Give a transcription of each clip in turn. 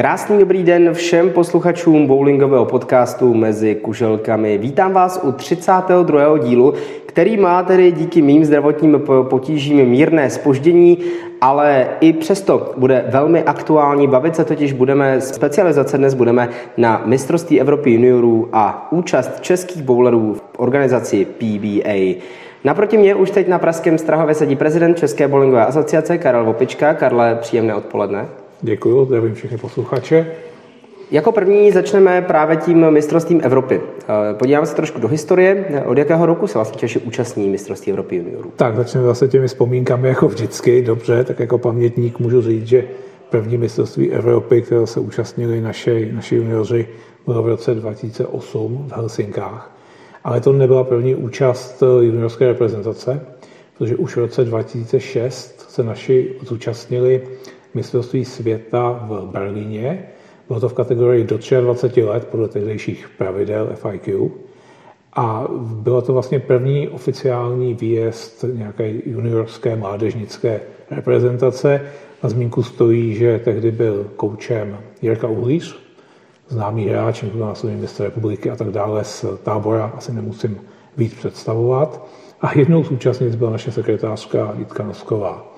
Krásný dobrý den všem posluchačům bowlingového podcastu Mezi kuželkami. Vítám vás u 32. dílu, který má tedy díky mým zdravotním potížím mírné spoždění, ale i přesto bude velmi aktuální. Bavit se totiž budeme, specializace dnes budeme na mistrovství Evropy juniorů a účast českých bowlerů v organizaci PBA. Naproti mě už teď na Pražském Strahově sedí prezident České bowlingové asociace Karel Vopička. Karle, příjemné odpoledne. Děkuji, zdravím všechny posluchače. Jako první začneme právě tím mistrovstvím Evropy. Eh, podíváme se trošku do historie. Od jakého roku se vlastně Češi účastní mistrovství Evropy juniorů? Tak začneme zase těmi vzpomínkami jako vždycky. Dobře, tak jako pamětník můžu říct, že první mistrovství Evropy, které se účastnili naši, naši junioři, bylo v roce 2008 v Helsinkách. Ale to nebyla první účast juniorské reprezentace, protože už v roce 2006 se naši zúčastnili mistrovství světa v Berlíně. Bylo to v kategorii do 23 let podle tehdejších pravidel FIQ. A bylo to vlastně první oficiální výjezd nějaké juniorské mládežnické reprezentace. Na zmínku stojí, že tehdy byl koučem Jirka Uhlíř, známý hráč, následný mistr republiky a tak dále z tábora, asi nemusím víc představovat. A jednou z účastnic byla naše sekretářka Jitka Nosková.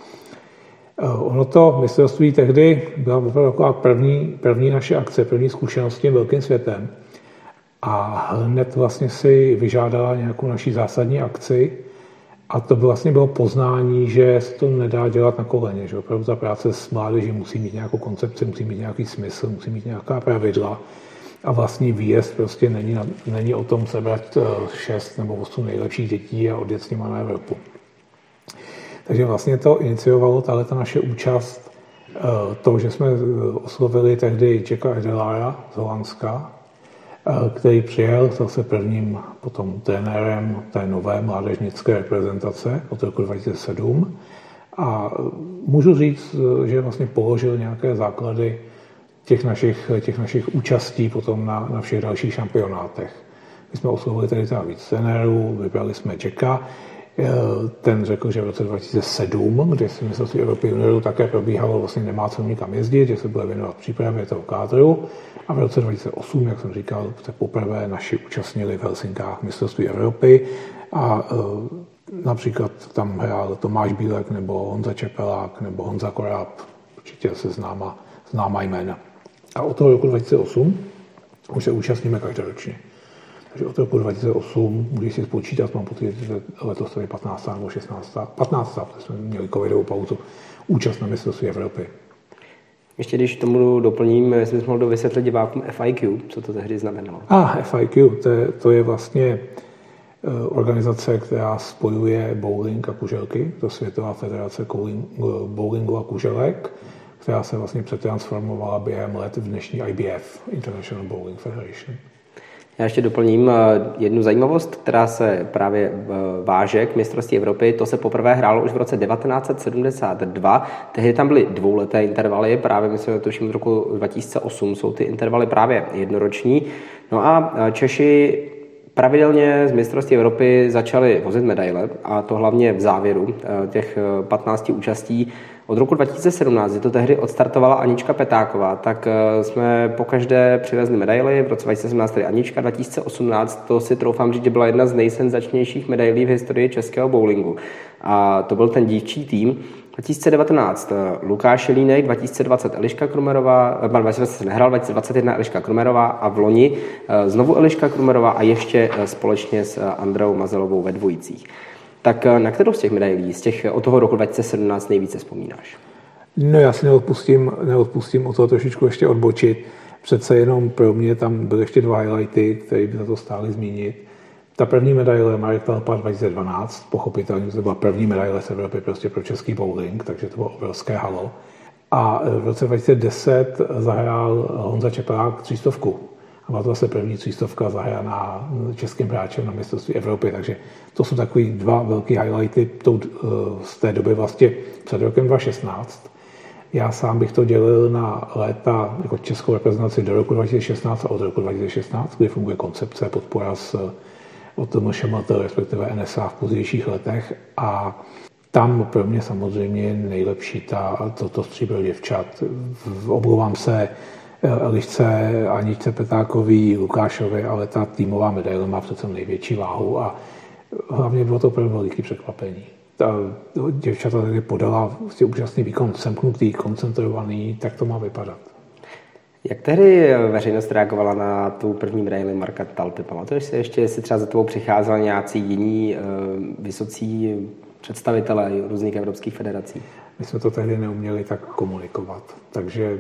Eh, ono to mistrovství tehdy byla opravdu taková první, první naše akce, první zkušenost s tím velkým světem. A hned vlastně si vyžádala nějakou naší zásadní akci. A to vlastně bylo poznání, že se to nedá dělat na koleně, že opravdu ta práce s mládeží musí mít nějakou koncepci, musí mít nějaký smysl, musí mít nějaká pravidla. A vlastní výjezd prostě není, není o tom sebrat eh, šest nebo osm nejlepších dětí a odjet s nimi na Evropu. Takže vlastně to iniciovalo tahle ta naše účast, eh, to, že jsme eh, oslovili tehdy Jacka Edelara z Holandska, eh, který přijel, stal se prvním potom trenérem té nové mládežnické reprezentace od roku 2007. A můžu říct, že vlastně položil nějaké základy těch našich, těch našich účastí potom na, na všech dalších šampionátech. My jsme oslovili tady teda víc trenérů, vybrali jsme Eh, ten řekl, že v roce 2007, kdy si mistrovství Evropy juniorů také probíhalo, vlastně nemá co nikam jezdit, že se bude věnovat přípravě toho kádru. A v roce 2008, jak jsem říkal, se poprvé naši účastnili v Helsinkách mistrovství Evropy a e, například tam hrál Tomáš Bílek nebo Honza Čepelák nebo Honza Koráb, určitě se známa, známa jména. A od toho roku 2008 už se účastníme každoročně. Takže od roku 2008, když si spočítat, mám pocit, že letos to je 15. nebo 16. 15. protože jsme měli covidovou pauzu, účast na mistrovství Evropy. Ještě když tomu doplním, jestli bys mohl vysvětlit divákům FIQ, co to tehdy znamenalo. A ah, FIQ, to je, to je vlastně eh, organizace, která spojuje bowling a kuželky, to Světová federace eh, bowlingu a kuželek, která se vlastně přetransformovala během let v dnešní IBF, International Bowling Federation. Já ještě doplním eh, jednu zajímavost, která se právě eh, váže k mistrovství Evropy. To se poprvé hrálo už v roce 1972. Tehdy tam byly dvouleté intervaly, právě myslím, že tuším od roku 2008 jsou ty intervaly právě jednoroční. No a eh, Češi pravidelně z mistrovství Evropy začali vozit medaile a to hlavně v závěru těch 15 účastí od roku 2017, kdy to tehdy odstartovala Anička Petáková, tak eh, jsme po každé přivezli medaily. V roce 2017 tedy Anička, 2018 to si troufám říct, že byla jedna z nejsenzačnějších medailí v historii českého bowlingu. A to byl ten dívčí tým. 2019 eh, Lukáš Jelínek, 2020 Eliška Krumerová, 2020 eh, nehrál, 2021 Eliška Krumerová a v loni znovu Eliška Krumerová a ještě společně s Andreou Mazelovou ve dvojicích. Tak eh, na kterou z těch medailí, z těch od toho roku 2017 nejvíce vzpomínáš? No já si neodpustím, neodpustím o toho trošičku ještě odbočit. Přece jenom pro mě tam byly ještě dva highlighty, které by za to stály zmínit. Ta první medaile Marek Talpa 2012, pochopitelně to byla první medaile z Evropy prostě pro český bowling, takže to bylo obrovské halo. A v roce 2010 zahrál Honza Čepelák třístovku byla to zase první třístovka zahraná českým hráčem na mistrovství Evropy, takže to jsou takový dva velký highlighty eh, z té doby vlastně před rokem 2016. Já sám bych to dělil na léta jako českou reprezentaci do roku 2016 a od roku 2016, kdy funguje koncepce podpora s, od MŠMT, respektive NSA v pozdějších letech a tam pro mě samozřejmě nejlepší ta, to, to stříbro děvčat. Oblouvám se Elišce, Aničce Petákový, Lukášovi, ale ta týmová medaile má přece největší váhu a hlavně bylo to opravdu veliký překvapení. Ta děvčata tady podala vlastně úžasný výkon, semknutý, koncentrovaný, tak to má vypadat. Jak tehdy veřejnost reagovala na tu první medaili Marka Talpy? Pamatuješ si ještě, jestli třeba za tebou přicházeli nějací jiní uh, vysocí představitelé různých evropských federací? My jsme to tehdy neuměli tak komunikovat, takže,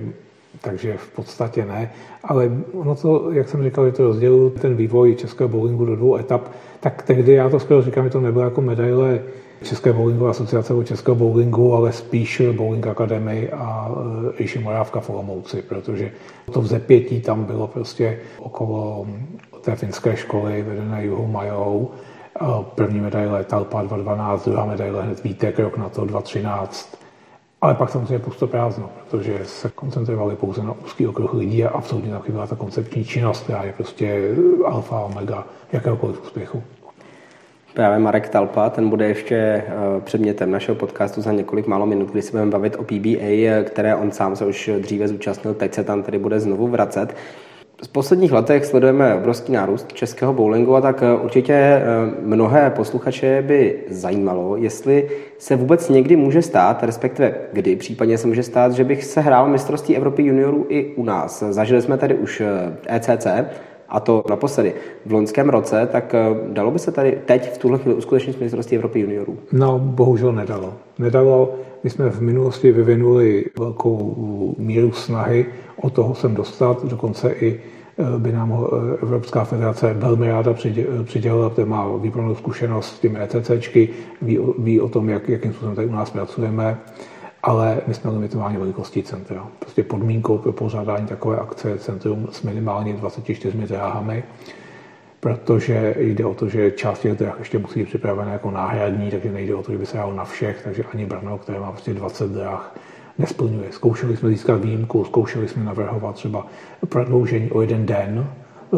takže v podstatě ne. Ale ono to, jak jsem říkal, je to rozdělu ten vývoj českého bowlingu do dvou etap, tak tehdy já to skoro říkám, že to nebylo jako medaile České bowlingové asociace nebo Českého bowlingu, ale spíš Bowling Academy a e, Morávka v Olomouci, protože to v zepětí tam bylo prostě okolo té finské školy vedené Juhu Majou. E, první medaile Talpa 2012, druhá medaile hned Vítek rok na to 2013. Ale pak samozřejmě pusto prázdno, protože se koncentrovali pouze na úzký okruh lidí a absolutně tam chyběla ta koncepční činnost, která je prostě alfa a omega jakéhokoliv úspěchu. Právě Marek Talpa, ten bude ještě eh, předmětem našeho podcastu za několik málo minut, kdy se budeme bavit o PBA, které on sám se už dříve zúčastnil, teď se tam tedy bude znovu vracet. V posledních letech sledujeme obrovský nárůst českého bowlingu a tak eh, určitě eh, mnohé posluchače by zajímalo, jestli se vůbec někdy může stát, respektive kdy případně se může stát, že bych se hrál mistrovství Evropy juniorů i u nás. Zažili jsme tady už ECC, e a to naposledy v loňském roce, tak eh, dalo by se tady teď v tuhle chvíli uskutečnit mistrovství Evropy juniorů? No, bohužel nedalo. Nedalo. My jsme v minulosti vyvinuli velkou míru snahy o toho sem dostat, dokonce i eh, by nám eh, Evropská federace velmi ráda přidělila, protože má výbornou zkušenost s těmi ETCčky, ví, ví o tom, jak, jakým způsobem tady u nás pracujeme ale my jsme limitováni velikostí centra. Prostě podmínkou pro pořádání takové akce je centrum s minimálně 24 dráhami, protože jde o to, že část těch dráh ještě musí být připravené jako náhradní, takže nejde o to, že by se hrál na všech, takže ani Brno, které má prostě 20 dráh, nesplňuje. Zkoušeli jsme získat výjimku, zkoušeli jsme navrhovat třeba prodloužení o jeden den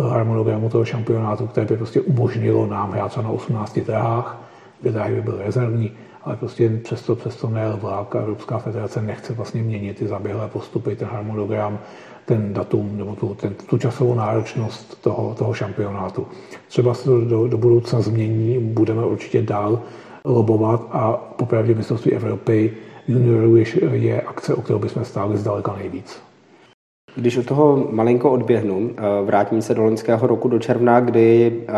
harmonogramu toho šampionátu, které by prostě umožnilo nám hrát na 18 dráhách, kde dráhy by byly rezervní, ale prostě přesto, přesto nejel vlák a Evropská federace nechce vlastně měnit ty zaběhlé postupy, ten harmonogram, ten datum nebo tu, ten, tu časovou náročnost toho, toho šampionátu. Třeba se to do, do budoucna změní, budeme určitě dál lobovat a popravdě mistrovství Evropy juniorů je, je akce, o kterou bychom stáli zdaleka nejvíc. Když u toho malinko odběhnu, eh, vrátím se do loňského roku do června, kdy eh,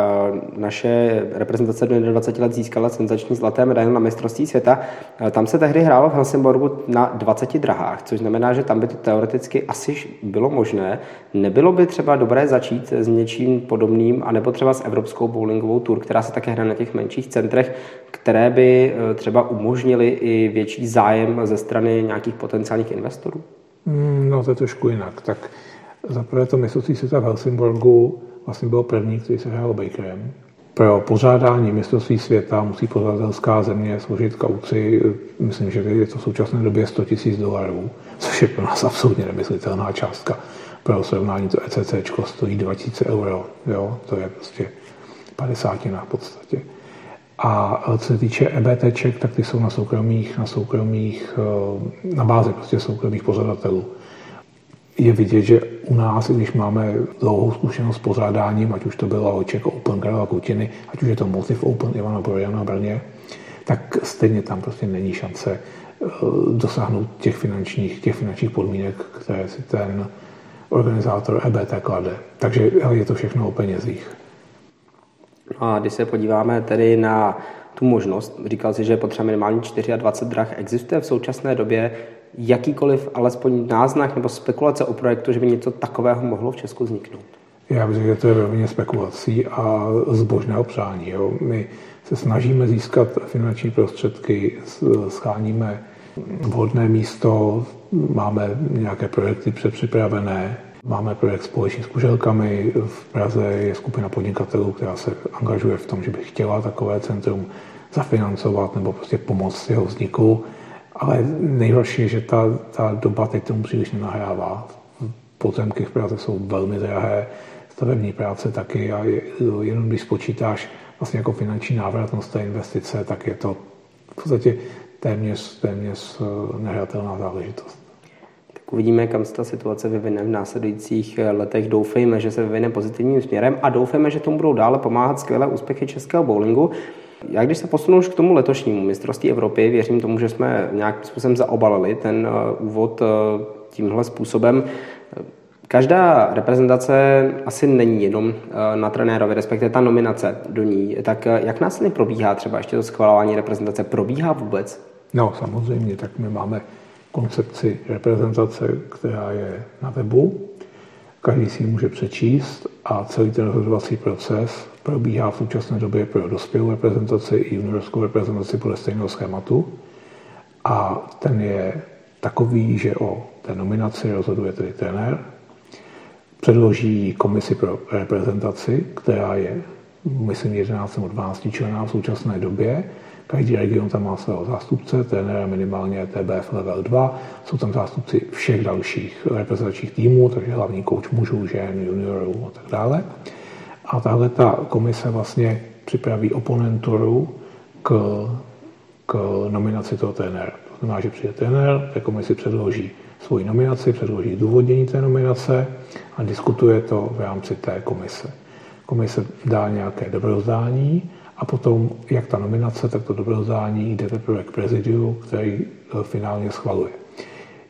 naše reprezentace do 20 let získala senzační zlaté medaile na mistrovství světa. Eh, tam se tehdy hrálo v Helsingborgu na 20 drahách, což znamená, že tam by to teoreticky asi bylo možné. Nebylo by třeba dobré začít s něčím podobným, anebo třeba s Evropskou bowlingovou tour, která se také hraje na těch menších centrech, které by třeba umožnily i větší zájem ze strany nějakých potenciálních investorů? Mm, no to je trošku jinak. Tak zaprvé to mistrovství světa v Helsingborgu vlastně bylo první, který se hrál Bakerem. Pro pořádání mistrovství světa musí pořadatelská země složit kauci, myslím, že je to v současné době 100 000 dolarů, což je pro nás absolutně nemyslitelná částka. Pro srovnání to ECC stojí 2000 euro, jo? to je prostě 50 na podstatě. A co se týče EBTček, tak ty jsou na soukromých, na soukromých, eh, na bázi prostě soukromých pořadatelů. Je vidět, že u nás, když máme dlouhou zkušenost s pořádáním, ať už to byla Oček Open, Karla Kutiny, ať už je to Motiv Open Ivana Brojana Brně, tak stejně tam prostě není šance eh, dosáhnout těch finančních, těch finančních podmínek, které si ten organizátor EBT klade. Takže je to všechno o penězích. No a když se podíváme tedy na tu možnost, říkal si, že je potřeba minimálně 24 drah, existuje v současné době jakýkoliv alespoň náznak nebo spekulace o projektu, že by něco takového mohlo v Česku vzniknout? Já bych řekl, že to je velmi spekulací a zbožného přání. Jo. My se snažíme získat finanční prostředky, scháníme vhodné místo, máme nějaké projekty předpřipravené, Máme projekt společně s kuželkami. V Praze je skupina podnikatelů, která se angažuje v tom, že by chtěla takové centrum zafinancovat nebo prostě pomoct jeho vzniku. Ale nejhorší je, že ta, ta doba teď tomu příliš nenahrává. Pozemky v Praze jsou velmi drahé, stavební práce taky a je, jenom když spočítáš vlastně jako finanční návratnost té investice, tak je to v podstatě téměř, téměř eh, nehratelná záležitost. Uvidíme, kam se ta situace vyvine v následujících letech. Doufejme, že se vyvine pozitivním směrem a doufejme, že tomu budou dále pomáhat skvělé úspěchy českého bowlingu. Já když se posunu už k tomu letošnímu mistrovství Evropy, věřím tomu, že jsme nějakým způsobem zaobalili ten eh, úvod eh, tímhle způsobem. Každá reprezentace asi není jenom eh, na trenérovi, respektive ta nominace do ní. Tak jak následně probíhá třeba ještě to schvalování reprezentace? Probíhá vůbec? No samozřejmě, tak my máme koncepci reprezentace, která je na webu. Každý si ji může přečíst a celý ten rozhodovací proces probíhá v současné době pro dospělou reprezentaci i juniorskou reprezentaci podle stejného schématu. A ten je takový, že o té nominaci rozhoduje tedy trenér, předloží komisi pro reprezentaci, která je, myslím, 11 nebo 12 člená v současné době. Každý region tam má svého zástupce, trenéra minimálně TBF level 2, jsou tam zástupci všech dalších reprezentačních týmů, takže hlavní kouč mužů, žen, juniorů a tak dále. A tahle ta komise vlastně připraví oponenturu k, k nominaci toho trenéra. To znamená, že přijde trenér, té komisi předloží svoji nominaci, předloží důvodnění té nominace a diskutuje to v rámci té komise. Komise dá nějaké dobrozdání a potom, jak ta nominace, tak to dobrozdání jde teprve k prezidiu, který eh, finálně schvaluje.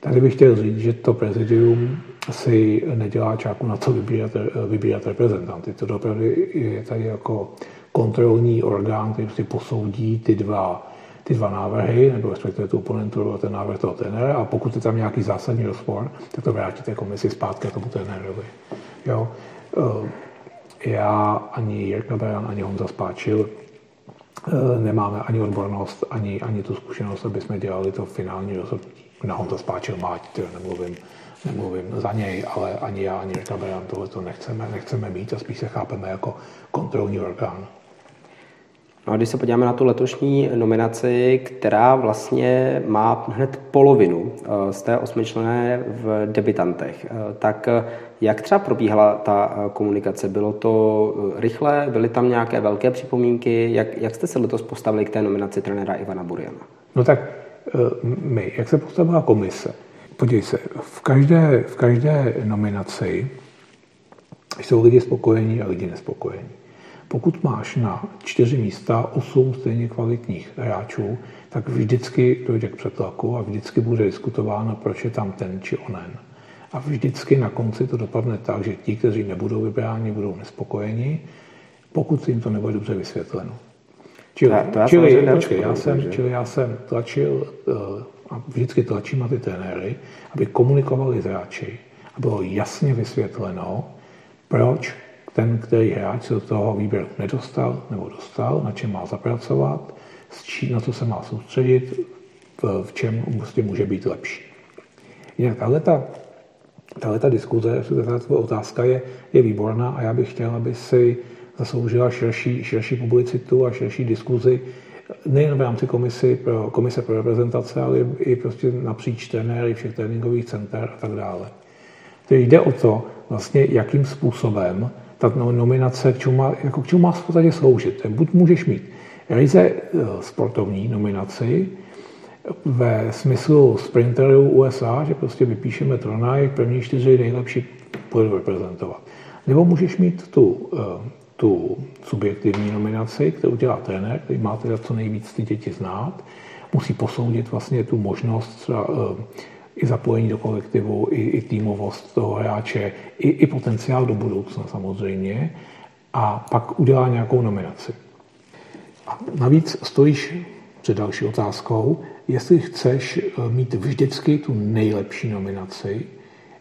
Tady bych chtěl říct, že to prezidium si nedělá čáku na co vybírat, eh, vybírat reprezentanty. To opravdu je tady jako kontrolní orgán, který si posoudí ty dva ty dva návrhy, nebo respektive tu oponenturu a ten návrh toho trenéra a pokud je tam nějaký zásadní rozpor, tak to vrátí té komisi zpátky a tomu trenérovi. Jo? Já ani Jirka Beran, ani Honza Spáčil eh, nemáme ani odbornost, ani, ani tu zkušenost, aby jsme dělali to finální rozhodnutí. Na Honza Spáčil má, nemluvím, nemluvím za něj, ale ani já, ani Jirka Beran tohle to nechceme, nechceme mít a spíš se chápeme jako kontrolní orgán. No a když se podíváme na tu letošní nominaci, která vlastně má hned polovinu eh, z té osmičlené v debitantech, eh, tak eh, jak třeba probíhala ta komunikace? Bylo to rychle? Byly tam nějaké velké připomínky? Jak, jak jste se letos postavili k té nominaci trenéra Ivana Buriana? No tak my, jak se postavila komise? Podívej se, v každé, v každé nominaci jsou lidi spokojení a lidi nespokojení. Pokud máš na čtyři místa osm stejně kvalitních hráčů, tak vždycky dojde k přetlaku a vždycky bude diskutováno, proč je tam ten či onen. A vždycky na konci to dopadne tak, že ti, kteří nebudou vybráni, budou nespokojeni, pokud jim to nebude dobře vysvětleno. Čili, to já čili, počkej, já jsem, čili já jsem tlačil uh, a vždycky tlačím na ty trenéry, aby komunikovali s hráči a bylo jasně vysvětleno, proč ten, který hráč se do toho výběru nedostal nebo dostal, na čem má zapracovat, na co se má soustředit, v, čem prostě může být lepší. Jinak tahle ta, tahle ta diskuze, tahle otázka je, je výborná a já bych chtěl, aby si zasloužila širší, širší publicitu a širší diskuzi nejen v rámci komisi pro, komise pro reprezentace, ale i prostě napříč trenéry všech tréninkových center a tak dále. Tedy jde o to, vlastně, jakým způsobem ta nominace, k čemu má, jako k čemu má v podstatě sloužit. Buď můžeš mít ryze eh, sportovní nominaci, ve smyslu sprinterů USA, že prostě vypíšeme turnaj, první čtyři nejlepší budou reprezentovat. Nebo můžeš mít tu, eh, tu subjektivní nominaci, kterou dělá trenér, který má teda co nejvíc ty děti znát, musí posoudit vlastně tu možnost třeba eh, i zapojení do kolektivu, i, i týmovost toho hráče, i, i potenciál do budoucna samozřejmě a pak udělá nějakou nominaci. A navíc stojíš před další otázkou, jestli chceš eh, mít vždycky tu nejlepší nominaci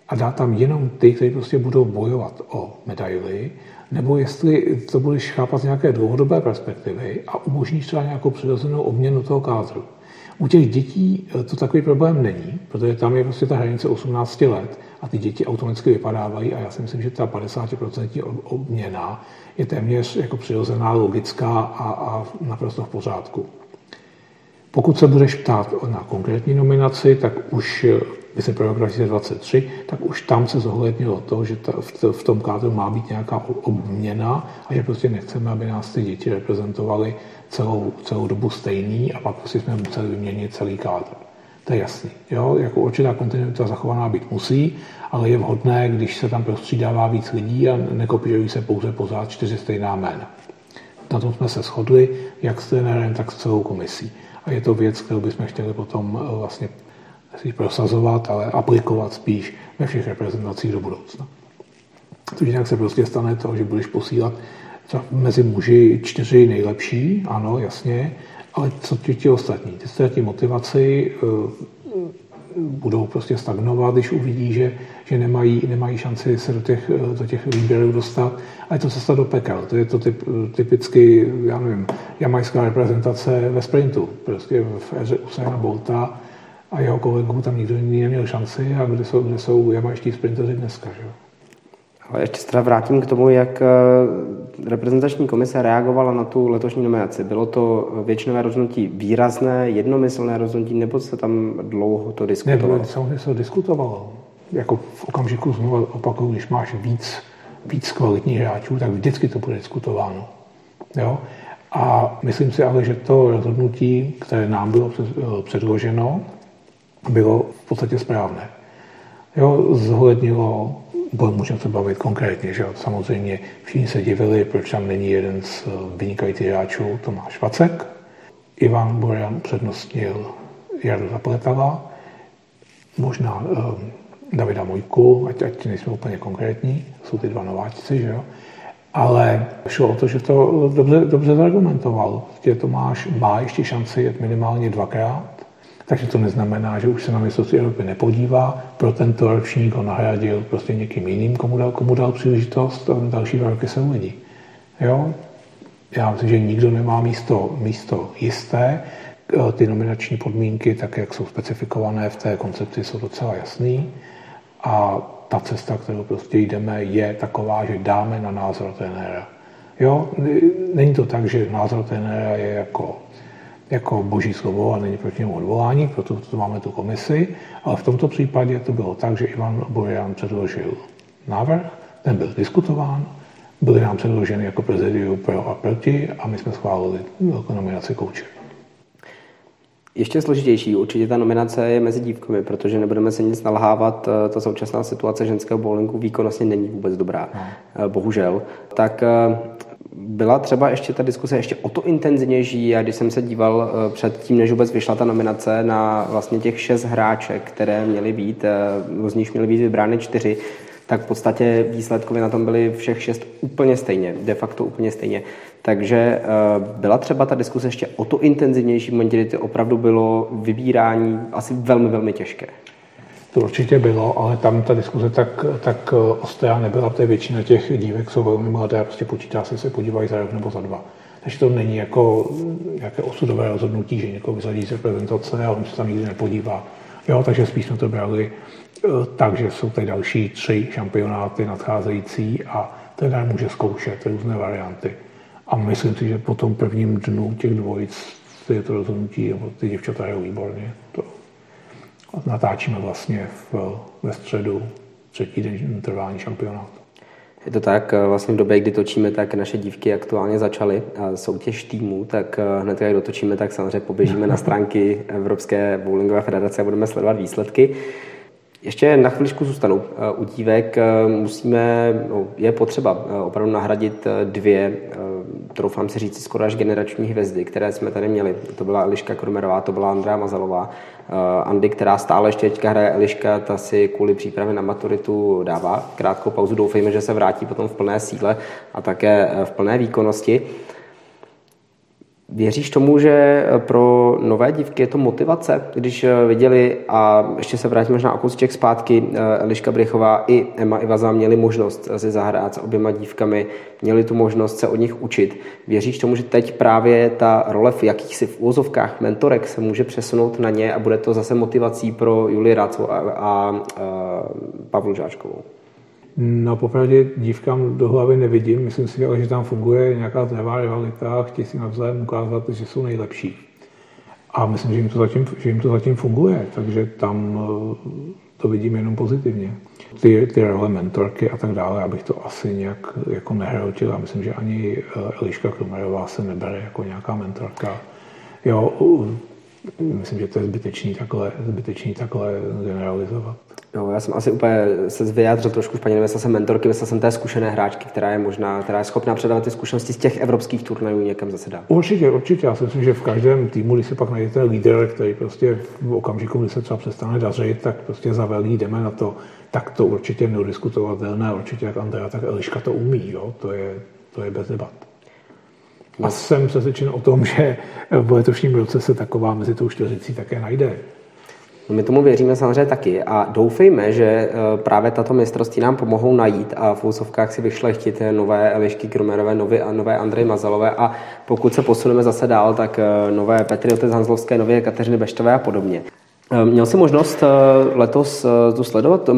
a dát tam jenom ty, kteří prostě budou bojovat o medaily, nebo jestli to budeš chápat z nějaké dlouhodobé perspektivy a umožníš třeba nějakou přirozenou obměnu toho kádru. U těch dětí eh, to takový problém není, protože tam je prostě ta hranice 18 let a ty děti automaticky vypadávají a já si myslím, že ta 50% obměna je téměř jako přirozená, logická a, a naprosto v pořádku. Pokud se budeš ptát na konkrétní nominaci, tak už myslím pro rok 2023, tak už tam se zohlednilo to, že ta, v, v tom kádru má být nějaká obměna a že prostě nechceme, aby nás ty děti reprezentovaly celou, celou dobu stejný a pak si jsme museli vyměnit celý kádr. To je jasný. Jo? Jako určitá kontinuita zachovaná být musí, ale je vhodné, když se tam prostřídává víc lidí a nekopírují se pouze pořád čtyři stejná jména. Na tom jsme se shodli, jak s trenérem, tak s celou komisí. A je to věc, kterou bychom chtěli potom eh, vlastně si prosazovat, ale aplikovat spíš ve všech reprezentacích do budoucna. Což jinak se prostě stane to, že budeš posílat mezi muži čtyři nejlepší, ano, jasně, ale co ti, ti ostatní? Ty ztratí motivaci, eh, budou prostě stagnovat, když uvidí, že, že nemají, nemají šanci se do těch, do těch výběrů dostat. A je to cesta do pekel. To je to typ, typicky, já nevím, jamajská reprezentace ve sprintu. Prostě v éře Usaina Bolta a jeho kolegů tam nikdo jiný neměl šanci a kde jsou, kde jsou jamajští sprinteři dneska. Že? Ale ještě se teda vrátím k tomu, jak eh, reprezentační komise reagovala na tu letošní nominaci. Bylo to většinové rozhodnutí výrazné, jednomyslné rozhodnutí, nebo se tam dlouho to diskutovalo? Ne, samozřejmě se diskutovalo. Jako v okamžiku znovu opakuju, když máš víc, víc kvalitních hráčů, tak vždycky to bude diskutováno. Jo? A myslím si ale, že to rozhodnutí, které nám bylo předloženo, bylo v podstatě správné. Jo, zohlednilo můžeme se bavit konkrétně, že samozřejmě všichni se divili, proč tam není jeden z vynikajících hráčů Tomáš Vacek. Ivan Borian přednostnil Jardu Zapletala, možná um, Davida Mojku, ať, ať nejsme úplně konkrétní, jsou ty dva nováčci, že jo. Ale šlo o to, že to dobře, dobře zargumentoval, že Tomáš má ještě šanci jet minimálně dvakrát takže to neznamená, že už se na mistrovství Evropy nepodívá. Pro tento ročník ho nahradil prostě někým jiným, komu dal, komu dal příležitost a další roky se uvidí. Jo? Já myslím, že nikdo nemá místo, místo jisté. Ty nominační podmínky, tak jak jsou specifikované v té koncepci, jsou docela jasné. A ta cesta, kterou prostě jdeme, je taková, že dáme na názor trenéra. Jo, není to tak, že názor trenéra je jako jako boží slovo a není proti němu odvolání, proto to máme tu komisi, ale v tomto případě to bylo tak, že Ivan Borian předložil návrh, ten byl diskutován, byly nám předloženy jako prezidiu pro a proti a my jsme schválili nominaci kouče. Ještě složitější určitě ta nominace je mezi dívkami, protože nebudeme se nic nalhávat, eh, ta současná situace ženského bowlingu výkonnostně není vůbec dobrá, no. Eh, bohužel. Tak eh, byla třeba ještě ta diskuse ještě o to intenzivnější a když jsem se díval eh, před tím, než vůbec vyšla ta nominace na vlastně těch šest hráček, které měly být, eh, z nich měly být vybrány čtyři, tak v podstatě výsledkově na tom byly všech šest úplně stejně, de facto úplně stejně. Takže eh, byla třeba ta diskuse ještě o to intenzivnější v momentě, kdy to opravdu bylo vybírání asi velmi, velmi těžké. To určitě bylo, ale tam ta diskuze tak, tak eh, ostrá nebyla, protože většina těch dívek jsou velmi mladé a prostě počítá se, se podívají za rok nebo za dva. Takže to není jako nějaké osudové rozhodnutí, že někoho vysadí z reprezentace a on se tam nikdy nepodívá. Jo, takže spíš jsme to brali eh, tak, že jsou tady další tři šampionáty nadcházející a trenér může zkoušet různé varianty. A myslím si, že po tom prvním dnu těch dvojic je to rozhodnutí, nebo ty děvčata hrajou výborně. To natáčíme vlastně v, ve středu třetí den trvání šampionátu. Je to tak, vlastně v době, kdy točíme, tak naše dívky aktuálně začaly soutěž týmů, tak hned jak dotočíme, tak samozřejmě poběžíme na stránky Evropské bowlingové federace a budeme sledovat výsledky. Ještě na chviličku zůstanu. U dívek musíme, no, je potřeba opravdu nahradit dvě, troufám si říct, skoro až generační hvězdy, které jsme tady měli. To byla Eliška Kromerová, to byla Andrea Mazalová. Andy, která stále ještě teďka hraje Eliška, ta si kvůli přípravě na maturitu dává krátkou pauzu. Doufejme, že se vrátí potom v plné síle a také v plné výkonnosti. Věříš tomu, že pro nové dívky je to motivace, když viděli, a ještě se vrátím možná o kousíček zpátky, Eliška Brychová i Emma Ivaza měli možnost si zahrát s oběma dívkami, měli tu možnost se od nich učit. Věříš tomu, že teď právě ta role v jakýchsi v úvozovkách mentorek se může přesunout na ně a bude to zase motivací pro Julii Rácovou a, a, a Pavlu Žáčkovou? No popravdě dívkám do hlavy nevidím, myslím si že tam funguje nějaká zdravá rivalita, chtějí si navzájem ukázat, že jsou nejlepší. A myslím, že jim to zatím, že jim to zatím funguje, takže tam eh, to vidím jenom pozitivně. Ty, ty role mentorky a tak dále, abych to asi nějak jako nehrotil. Já myslím, že ani eh, Eliška Kromerová se nebere jako nějaká mentorka. Jo, myslím, že to je zbytečný takhle, zbytečný takhle generalizovat. No, já jsem asi úplně se vyjádřil trošku špatně, myslel jsem mentorky, myslel jsem té zkušené hráčky, která je možná, která je schopná předávat ty zkušenosti z těch evropských turnajů někam zase dál. Určitě, určitě. Já si myslím, že v každém týmu, když si pak najdete lídr, který prostě v okamžiku, kdy se třeba přestane dařit, tak prostě za velký jdeme na to, tak to určitě neudiskutovatelné, určitě jak Andrea, tak Eliška to umí, jo? To, je, to je bez debat. A jsem přesvědčen o tom, že v letošním roce se taková mezi tou čtyřicí také najde. No my tomu věříme samozřejmě taky a doufejme, že eh, právě tato mistrovství nám pomohou najít a v úsovkách si vyšlechtit nové Elišky Krumerové, nové, nové Andrej Mazalové a pokud se posuneme zase dál, tak eh, nové Petry Otec Hanzlovské, nové Kateřiny Beštové a podobně. Eh, měl jsi možnost letos tu sledovat,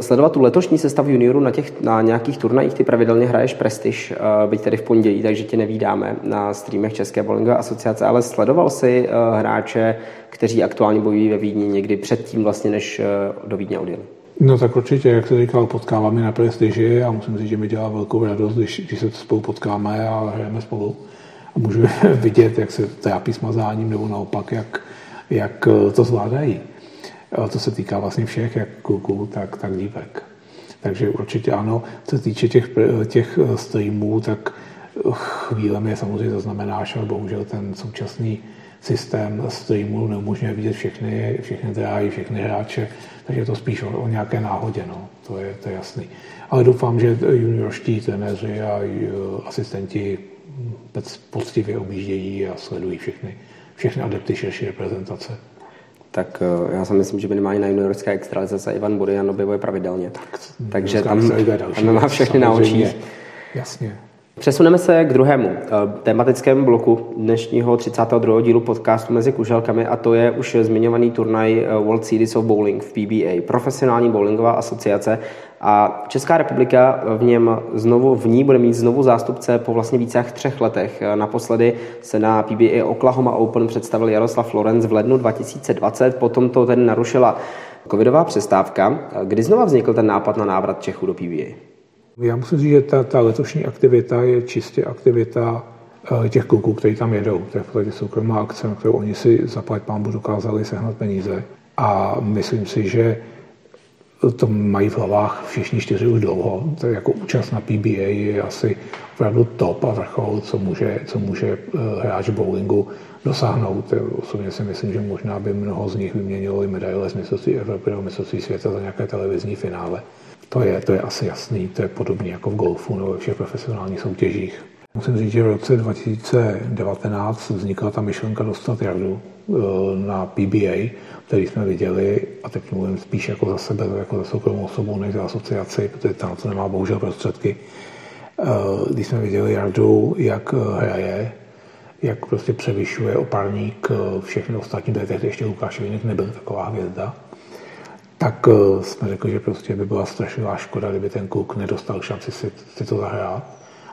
sledovat tu letošní sestavu juniorů na, těch, na nějakých turnajích? Ty pravidelně hraješ Prestiž, byť tedy v pondělí, takže tě nevídáme na streamech České bowlingové asociace, ale sledoval si hráče kteří aktuálně bojují ve Vídni někdy předtím, vlastně, než eh, do Vídně odjeli. No tak určitě, jak se říkal, potkáváme na prestiži a musím říct, že mi dělá velkou radost, když, když se spolu potkáme a hrajeme spolu. A můžu vidět, jak se trápí smazáním nebo naopak, jak, jak eh, to zvládají. A to se týká vlastně všech, jak kluků, tak, tak dívek. Takže určitě ano. Co se týče těch, těch eh, streamů, tak chvílemi je samozřejmě zaznamenáš, ale bohužel ten současný systém streamu neumožňuje vidět všechny, všechny dráhy, všechny hráče, takže je to spíš o, o nějaké náhodě, no. to, je, to je jasný. Ale doufám, že juniorští trenéři a asistenti poctivě objíždějí a sledují všechny, všechny adepty širší reprezentace. Tak eh, já si myslím, že minimálně na juniorské extralizace Ivan Burian objevuje pravidelně. Tak, Takže tam, tam má všechny na očích. Jasně. Přesuneme se k druhému eh, tematickému bloku dnešního 32. dílu podcastu mezi kuželkami a to je už zmiňovaný turnaj eh, World Series of Bowling v PBA, profesionální bowlingová asociace a Česká republika v něm znovu, v ní bude mít znovu zástupce po vlastně více jak třech letech. Naposledy se na PBA Oklahoma Open představil Jaroslav Florenc v lednu 2020, potom to tedy narušila covidová přestávka. Kdy znova vznikl ten nápad na návrat Čechů do PBA? Já musím říct, že ta, ta letošní aktivita je čistě aktivita uh, těch kluků, kteří tam jedou. To je v podstatě soukromá akce, na kterou oni si zaplať pámbu dokázali sehnat peníze. A myslím si, že to mají v hlavách všichni čtyři už dlouho. To jako účast na PBA je asi opravdu top a vrchol, co může, co může eh, hráč bowlingu dosáhnout. Osobně si myslím, že možná by mnoho z nich vyměnilo i medaile z mistrovství Evropy nebo mistrovství světa za nějaké televizní finále. To je, to je asi jasný, to je podobné jako v golfu nebo ve všech profesionálních soutěžích. Musím říct, že v roce 2019 vznikla ta myšlenka dostat Jardu eh, na PBA, který jsme viděli, a teď mluvím spíš jako za sebe, jako za soukromou osobu, než za asociaci, protože tam to nemá bohužel prostředky. Eh, když jsme viděli Jardu, jak hraje, jak prostě převyšuje opárník všechny ostatní, tehdy ještě Lukáš Vinek nebyl taková hvězda, tak eh, jsme řekli, že prostě by byla strašná škoda, kdyby ten kluk nedostal šanci si, si to zahrát.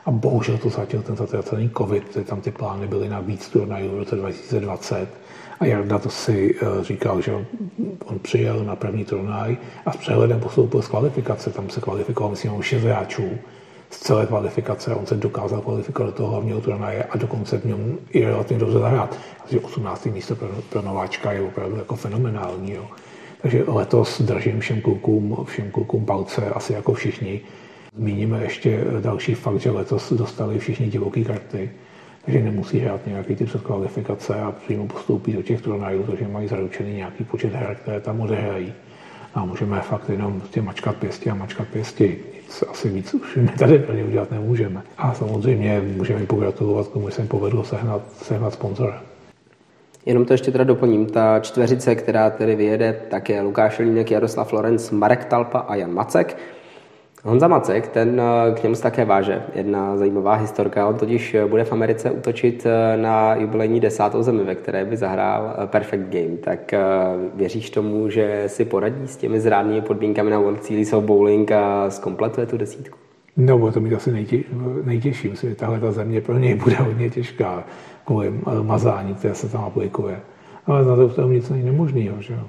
A bohužel to zatil ten zatracený covid, tam ty plány byly na víc turnajů v roce 2020. A Jarda to si uh, říkal, že on přijel na první turnaj a s přehledem postoupil z kvalifikace. Tam se kvalifikoval, myslím, šest hráčů z celé kvalifikace. On se dokázal kvalifikovat do toho hlavního turnaje a dokonce v něm i relativně dobře zahrát. Asi 18. místo pro, pro nováčka je opravdu jako fenomenální. Jo. Takže letos držím všem klukům, všem klukům palce, asi jako všichni. Zmíníme ještě další fakt, že letos dostali všichni divoké karty, takže nemusí hrát nějaký ty předkvalifikace a přímo postoupí do těch turnajů, takže mají zaručený nějaký počet her, které tam odehrají. A můžeme fakt jenom prostě mačkat pěstí a mačkat pěstí. Nic, asi víc už my tady pro ně udělat nemůžeme. A samozřejmě můžeme pogratulovat komu jsem povedl sehnat, sehnat sponzora. Jenom to ještě teda doplním. Ta čtveřice, která tedy vyjede, tak je Lukáš Línek, Jaroslav Florenc, Marek Talpa a Jan Macek. Honza Macek, ten eh, k němu se také váže. Jedna zajímavá historka. On totiž eh, bude v Americe útočit eh, na jubilejní desátou zemi, ve které by zahrál Perfect Game. Tak věříš tomu, že si poradí s těmi zrádnými podmínkami na World Series of Bowling a zkompletuje tu desítku? No, to mít asi nejtě, nejtěžší. Myslím, že tahle ta země pro něj bude hodně těžká kvůli mazání, které se tam aplikuje. Ale na to nic není nemožného, že jo.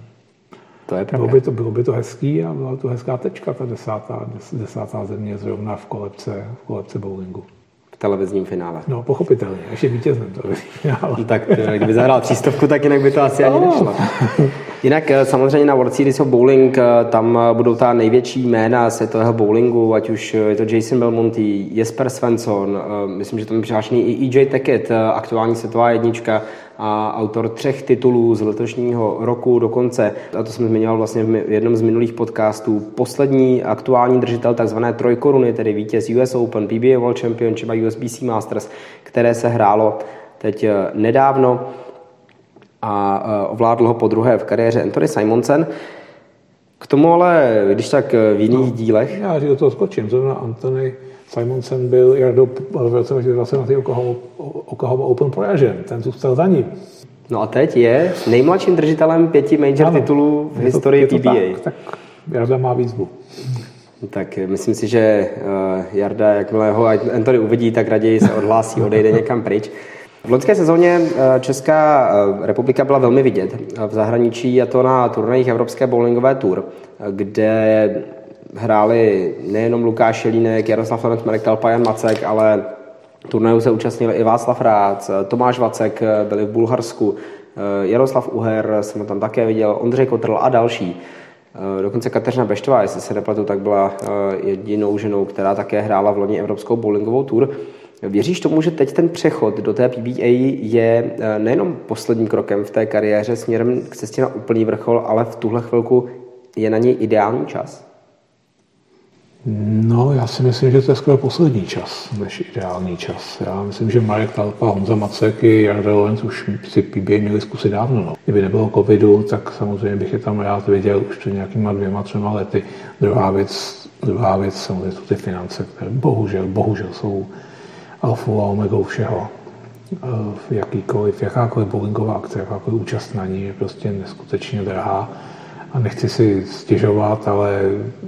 To je pravda. Bylo by to, bylo by to hezký a byla to hezká tečka, ta desátá, desátá země zrovna v kolebce, v kolebce bowlingu. v televizním finále. No, pochopitelně, ještě vítězem televizním finále. tak eh, kdyby zahrál třístovku, tak jinak by to asi ani nešlo. Jinak eh, samozřejmě na World Series of Bowling eh, tam budou ta největší jména světového bowlingu, ať už je to Jason Belmonte, Jesper Svensson, myslím, že tam je přihlášený i EJ Tackett, aktuální světová jednička, a autor třech titulů z letošního roku dokonce, a to jsem zmiňoval vlastně v jednom z minulých podcastů, poslední aktuální držitel takzvané trojkoruny, tedy vítěz US Open, PBA World Championship a USBC Masters, které se hrálo teď eh, nedávno a eh, ovládl ho po druhé v kariéře Anthony Simonsen. K tomu ale, když tak eh, v jiných no, dílech... Já do toho skočím. Zrovna Anthony Simonsen byl Jardo v roce 2020 na Oklahoma, Open poražen. Ten zůstal za ním. No a teď je nejmladším držitelem pěti major ano, titulů v historii to, PBA. Tak, tak Jarda má výzvu. Tak myslím si, že Jarda, jakmile ho Anthony uvidí, tak raději se odhlásí, odejde někam pryč. V loňské sezóně eh, Česká eh, republika byla velmi vidět v zahraničí, a to na turnajích Evropské bowlingové tour, kde hráli nejenom Lukáš Jelínek, Jaroslav Lorenc, Marek Talpa, Jan Macek, ale turnaju se účastnili i Václav Rác, Tomáš Vacek byli v Bulharsku, Jaroslav Uher jsem tam také viděl, Ondřej Kotrl a další. Dokonce Kateřina Beštová, jestli se nepletu, tak byla eh, jedinou ženou, která také hrála v loni Evropskou bowlingovou tour. Věříš tomu, že teď ten přechod do té PBA je eh, nejenom posledním krokem v té kariéře směrem k cestě na úplný vrchol, ale v tuhle chvilku je na něj ideální čas? No, já si myslím, že to je skoro poslední čas, než ideální čas. Já myslím, že Marek Talpa, Honza Macek i Jarda Lorenz už si PBA měli zkusit dávno. No. Kdyby nebylo covidu, tak samozřejmě bych je tam rád viděl už před nějakýma dvěma, třema lety. Druhá věc, druhá věc samozřejmě jsou ty finance, které bohužel, bohužel jsou alfou a omegou všeho. V jakýkoliv, jakákoliv bowlingová akce, jakákoliv účast na ní je prostě neskutečně drahá a nechci si stěžovat, ale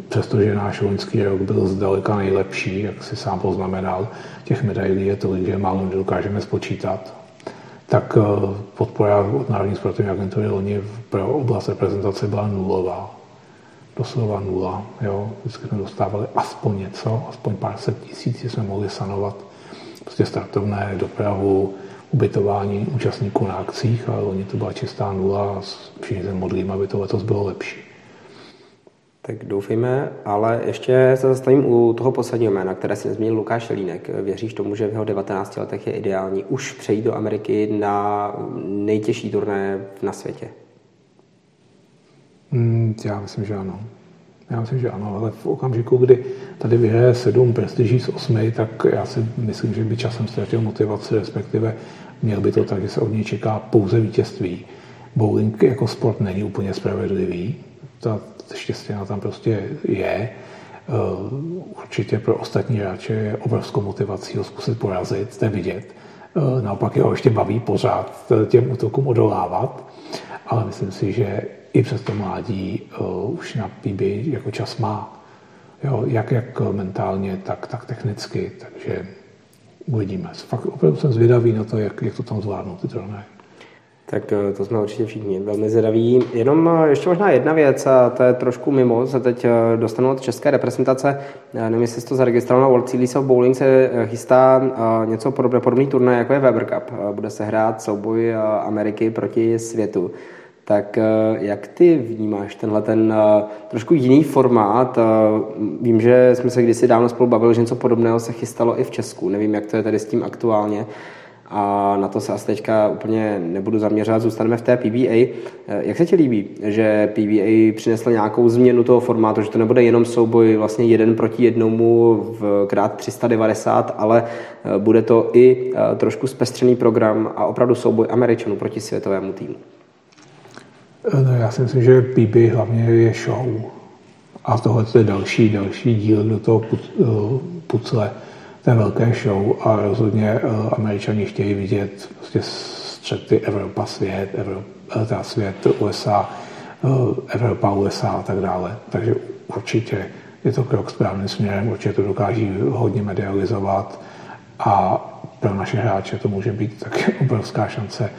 přestože náš loňský rok byl zdaleka nejlepší, jak si sám poznamenal, těch medailí je tolik, že málo nedokážeme spočítat, tak eh, podpora od Národní sportovní agentury loni pro oblast reprezentace byla nulová. Doslova nula. Jo. Vždycky jsme dostávali aspoň něco, aspoň pár set tisíc, jsme mohli sanovat prostě startovné, dopravu, ubytování účastníků na akcích, ale oni to byla čistá nula a všichni se modlíme, aby to letos bylo lepší. Tak doufejme, ale ještě se zastavím u toho posledního jména, které si zmínil Lukáš Línek. Věříš tomu, že v jeho 19 letech je ideální už přejít do Ameriky na nejtěžší turné na světě? Mm, já myslím, že ano. Já myslím, že ano, ale v okamžiku, kdy tady vyhraje sedm prestiží z osmi, tak já si myslím, že by časem ztratil motivaci, respektive měl by to tak, že se od něj čeká pouze vítězství. Bowling jako sport není úplně spravedlivý, ta štěstěna tam prostě je. Eh, určitě pro ostatní hráče je obrovskou motivací ho zkusit porazit, to je vidět. Eh, naopak jeho ještě baví pořád těm útokům odolávat, ale myslím si, že i přes to mládí uh, už na PB jako čas má. Jo, jak, jak mentálně, tak, tak technicky, takže uvidíme. Fakt opravdu jsem zvědavý na to, jak, jak to tam zvládnou ty turnaje. Tak eh, to jsme určitě všichni velmi zvědaví. Jenom eh, ještě možná jedna věc, a to je trošku mimo, se teď dostanu od české reprezentace. Nevím, jestli jsi to zaregistroval na World Series of Bowling, se chystá něco podobné, podobný jako je Weber Cup. Bude se hrát souboj Ameriky proti světu. Tak eh, jak ty vnímáš tenhle ten eh, trošku jiný formát? Eh, vím, že jsme se kdysi dávno spolu bavili, že něco podobného se chystalo i v Česku. Nevím, jak to je tady s tím aktuálně. A na to se asi teďka úplně nebudu zaměřovat, zůstaneme v té PBA. Jak se ti líbí, že PBA přinesla nějakou změnu toho formátu, že to nebude jenom souboj vlastně jeden proti jednomu v krát 390, ale bude to i trošku zpestřený program a opravdu souboj Američanů proti světovému týmu? No, já si myslím, že PB hlavně je show. A tohle je další, další díl do toho eh, pucle té velké show a rozhodně eh, američani chtějí vidět prostě střety Evropa, svět, Evropa, svět, USA, eh, Evropa, USA a tak dále. Takže určitě je to krok správným směrem, určitě to dokáží hodně medializovat a pro naše hráče to může být taky obrovská šance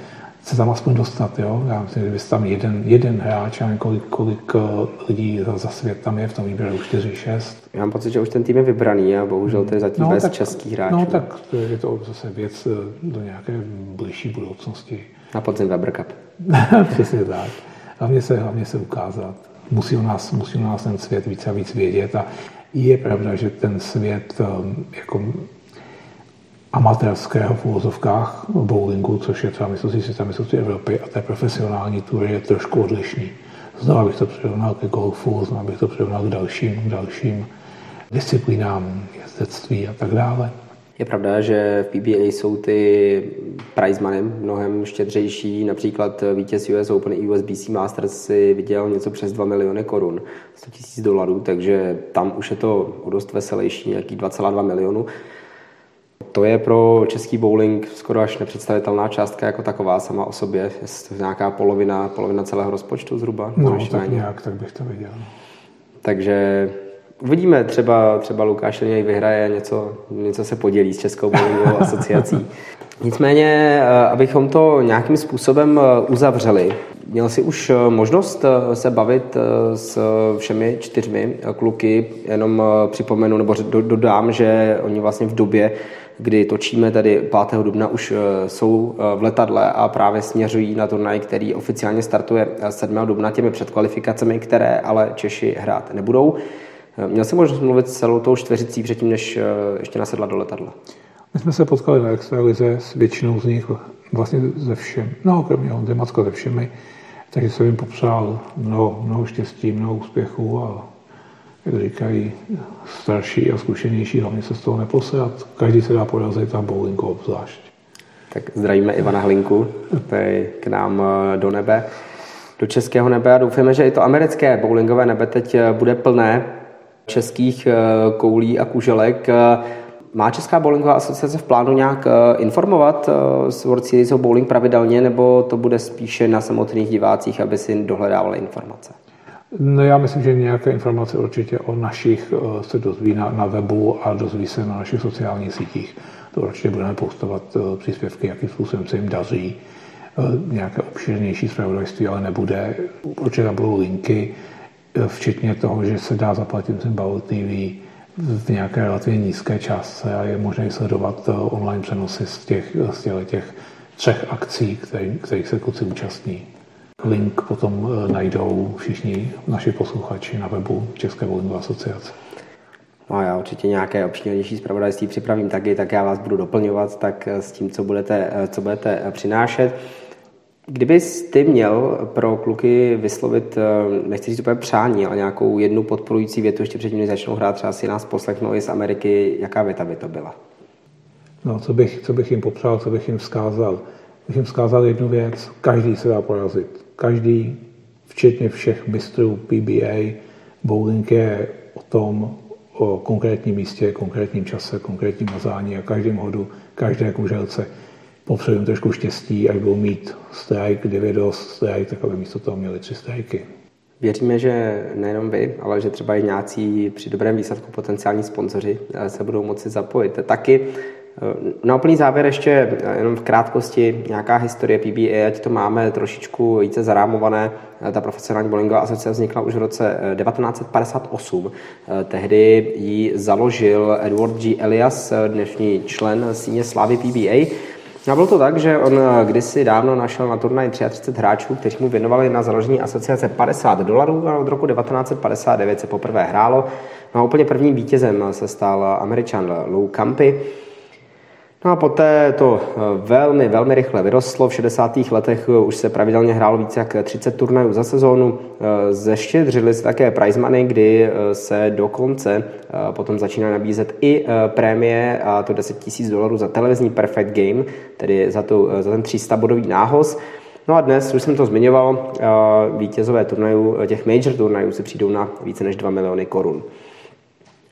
se tam aspoň dostat. Jo? Já myslím, že tam jeden, jeden hráč, a kolik, kolik eh, lidí za, za svět tam je v tom výběru 4-6. Já mám pocit, že už ten tým je vybraný a bohužel to je zatím no, bez tak, českých hráčů. No tak to je to zase věc eh, do nějaké blížší budoucnosti. Na podzim Weber Cup. Přesně tak. Hlavně se, hlavně se ukázat. Musí u, nás, musí u nás ten svět víc a víc vědět a je pravda, že ten svět eh, jako amatérského v úvozovkách bowlingu, což je třeba mistrovství světa, mistrovství Evropy a té profesionální tury je trošku odlišný. Znovu bych to přirovnal ke golfu, znovu bych to přirovnal k dalším, dalším disciplínám, jezdectví a tak dále. Je pravda, že v PBA jsou ty prize money mnohem štědřejší. Například vítěz US Open i USBC Masters si viděl něco přes 2 miliony korun, 100 tisíc dolarů, takže tam už je to o dost veselější, nějaký 2,2 milionu. To je pro český bowling skoro až nepředstavitelná částka jako taková sama o sobě. Je to nějaká polovina, polovina celého rozpočtu zhruba? No, tak méně. nějak, tak bych to viděl. Takže uvidíme, třeba, třeba Lukáš něj vyhraje, něco, něco se podělí s Českou bowlingovou asociací. Nicméně, eh, abychom to nějakým způsobem eh, uzavřeli, měl jsi už eh, možnost se bavit s všemi čtyřmi kluky, jenom připomenu nebo dodám, že oni vlastně v době, kdy točíme tady 5. dubna, už eh, jsou eh, v letadle a právě směřují na turnaj, který oficiálně startuje 7. Eh, dubna těmi předkvalifikacemi, které ale Češi hrát nebudou. Měl jsem možnost mluvit celou tou čtveřicí předtím, než ještě nasedla do letadla? My jsme se potkali na extralize s většinou z nich, vlastně ze všem, no kromě Hondy Macko ze všemi, takže jsem jim popřál mnoho, mnoho štěstí, mnoho úspěchů a jak říkají starší a zkušenější, hlavně se z toho neposrat. Každý se dá porazit a bowlingu obzvlášť. Tak zdravíme Ivana Hlinku, tady k nám eh, do nebe, do českého nebe a doufáme, že i to americké bowlingové nebe teď eh, bude plné českých eh, koulí a kuželek. Má Česká bowlingová asociace v plánu nějak informovat s World Series of Bowling pravidelně, nebo to bude spíše na samotných divácích, aby si dohledávali informace? No já myslím, že nějaké informace určitě o našich eh, se dozví na, na webu a dozví se na našich sociálních sítích. To určitě budeme postovat eh, příspěvky, jakým způsobem se jim daří. Eh, nějaké obširnější zpravodajství ale nebude. Určitě tam budou linky, včetně toho, že se dá zaplatit Zimbabwe TV v nějaké relativně nízké částce a je možné sledovat online přenosy z těch, z těch, těch třech akcí, který, kterých se kluci účastní. Link potom eh, najdou všichni naši posluchači na webu České bowlingové asociace. No já určitě nějaké obšírnější zpravodajství připravím taky, tak já vás budu doplňovat tak eh, s tím, co budete, eh, co budete přinášet. Kdybys ty měl pro kluky vyslovit, nechci říct úplně přání, ale nějakou jednu podporující větu ještě předtím, než začnou hrát, třeba si nás poslechnou i z Ameriky, jaká věta by to byla? No, co bych, co bych jim popřál, co bych jim vzkázal? Bych jim vzkázal jednu věc, každý se dá porazit každý, včetně všech mistrů PBA, bowling je o tom, o konkrétním místě, konkrétním čase, konkrétním mazání a každém hodu, každé kuželce popřeju trošku štěstí, až budou mít strike, 9 dost strike, tak aby místo toho měli tři strajky. Věříme, že nejenom vy, ale že třeba i nějací při dobrém výsledku potenciální sponzoři se budou moci zapojit. Taky na úplný závěr ještě jenom v krátkosti nějaká historie PBA, ať to máme trošičku více zarámované. Ta profesionální bowlingová asociace vznikla už v roce 1958. Tehdy ji založil Edward G. Elias, dnešní člen síně slávy PBA. A bylo to tak, že on kdysi dávno našel na turnaj 33 hráčů, kteří mu věnovali na založení asociace 50 dolarů a od roku 1959 se poprvé hrálo. No a úplně prvním vítězem se stal američan Lou Campy. No a poté to eh, velmi, velmi rychle vyrostlo. V 60. letech eh, už se pravidelně hrálo více jak 30 turnajů za sezónu. Eh, zeštědřili se také prize money, kdy se dokonce potom začíná nabízet i prémie, a to 10 000 dolarů za televizní Perfect Game, tedy za, tu, za ten 300-bodový nához. No a dnes, už jsem to zmiňoval, vítězové turnajů, těch major turnajů se přijdou na více než 2 miliony korun.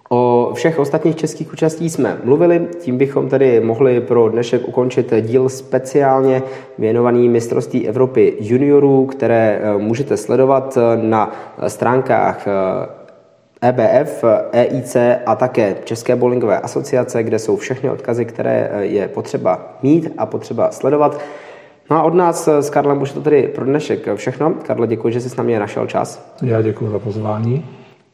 O všech ostatních českých účastí jsme mluvili, tím bychom tedy mohli pro dnešek ukončit díl speciálně věnovaný mistrovství Evropy juniorů, které eh, můžete sledovat eh, na stránkách EBF, eh, EIC a také České bowlingové asociace, kde jsou všechny odkazy, které je potřeba mít a potřeba sledovat. No a od nás s Karlem už to tedy pro dnešek všechno. Karle, děkuji, že jsi s námi našel čas. Já děkuji za pozvání.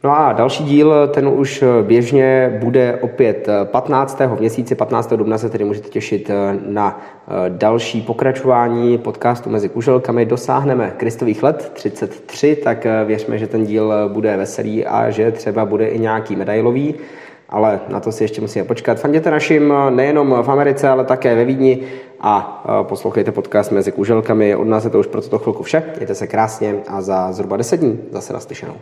No a další díl, ten už běžně bude opět 15. v měsíci, 15. dubna se tedy můžete těšit na další pokračování podcastu Mezi kuželkami. Dosáhneme Kristových let 33, tak věřme, že ten díl bude veselý a že třeba bude i nějaký medailový ale na to si ještě musíme počkat. Fanděte našim nejenom v Americe, ale také ve Vídni a poslouchejte podcast Mezi kuželkami. Od nás je to už pro tuto chvilku vše. Mějte se krásně a za zhruba 10 dní zase naslyšenou.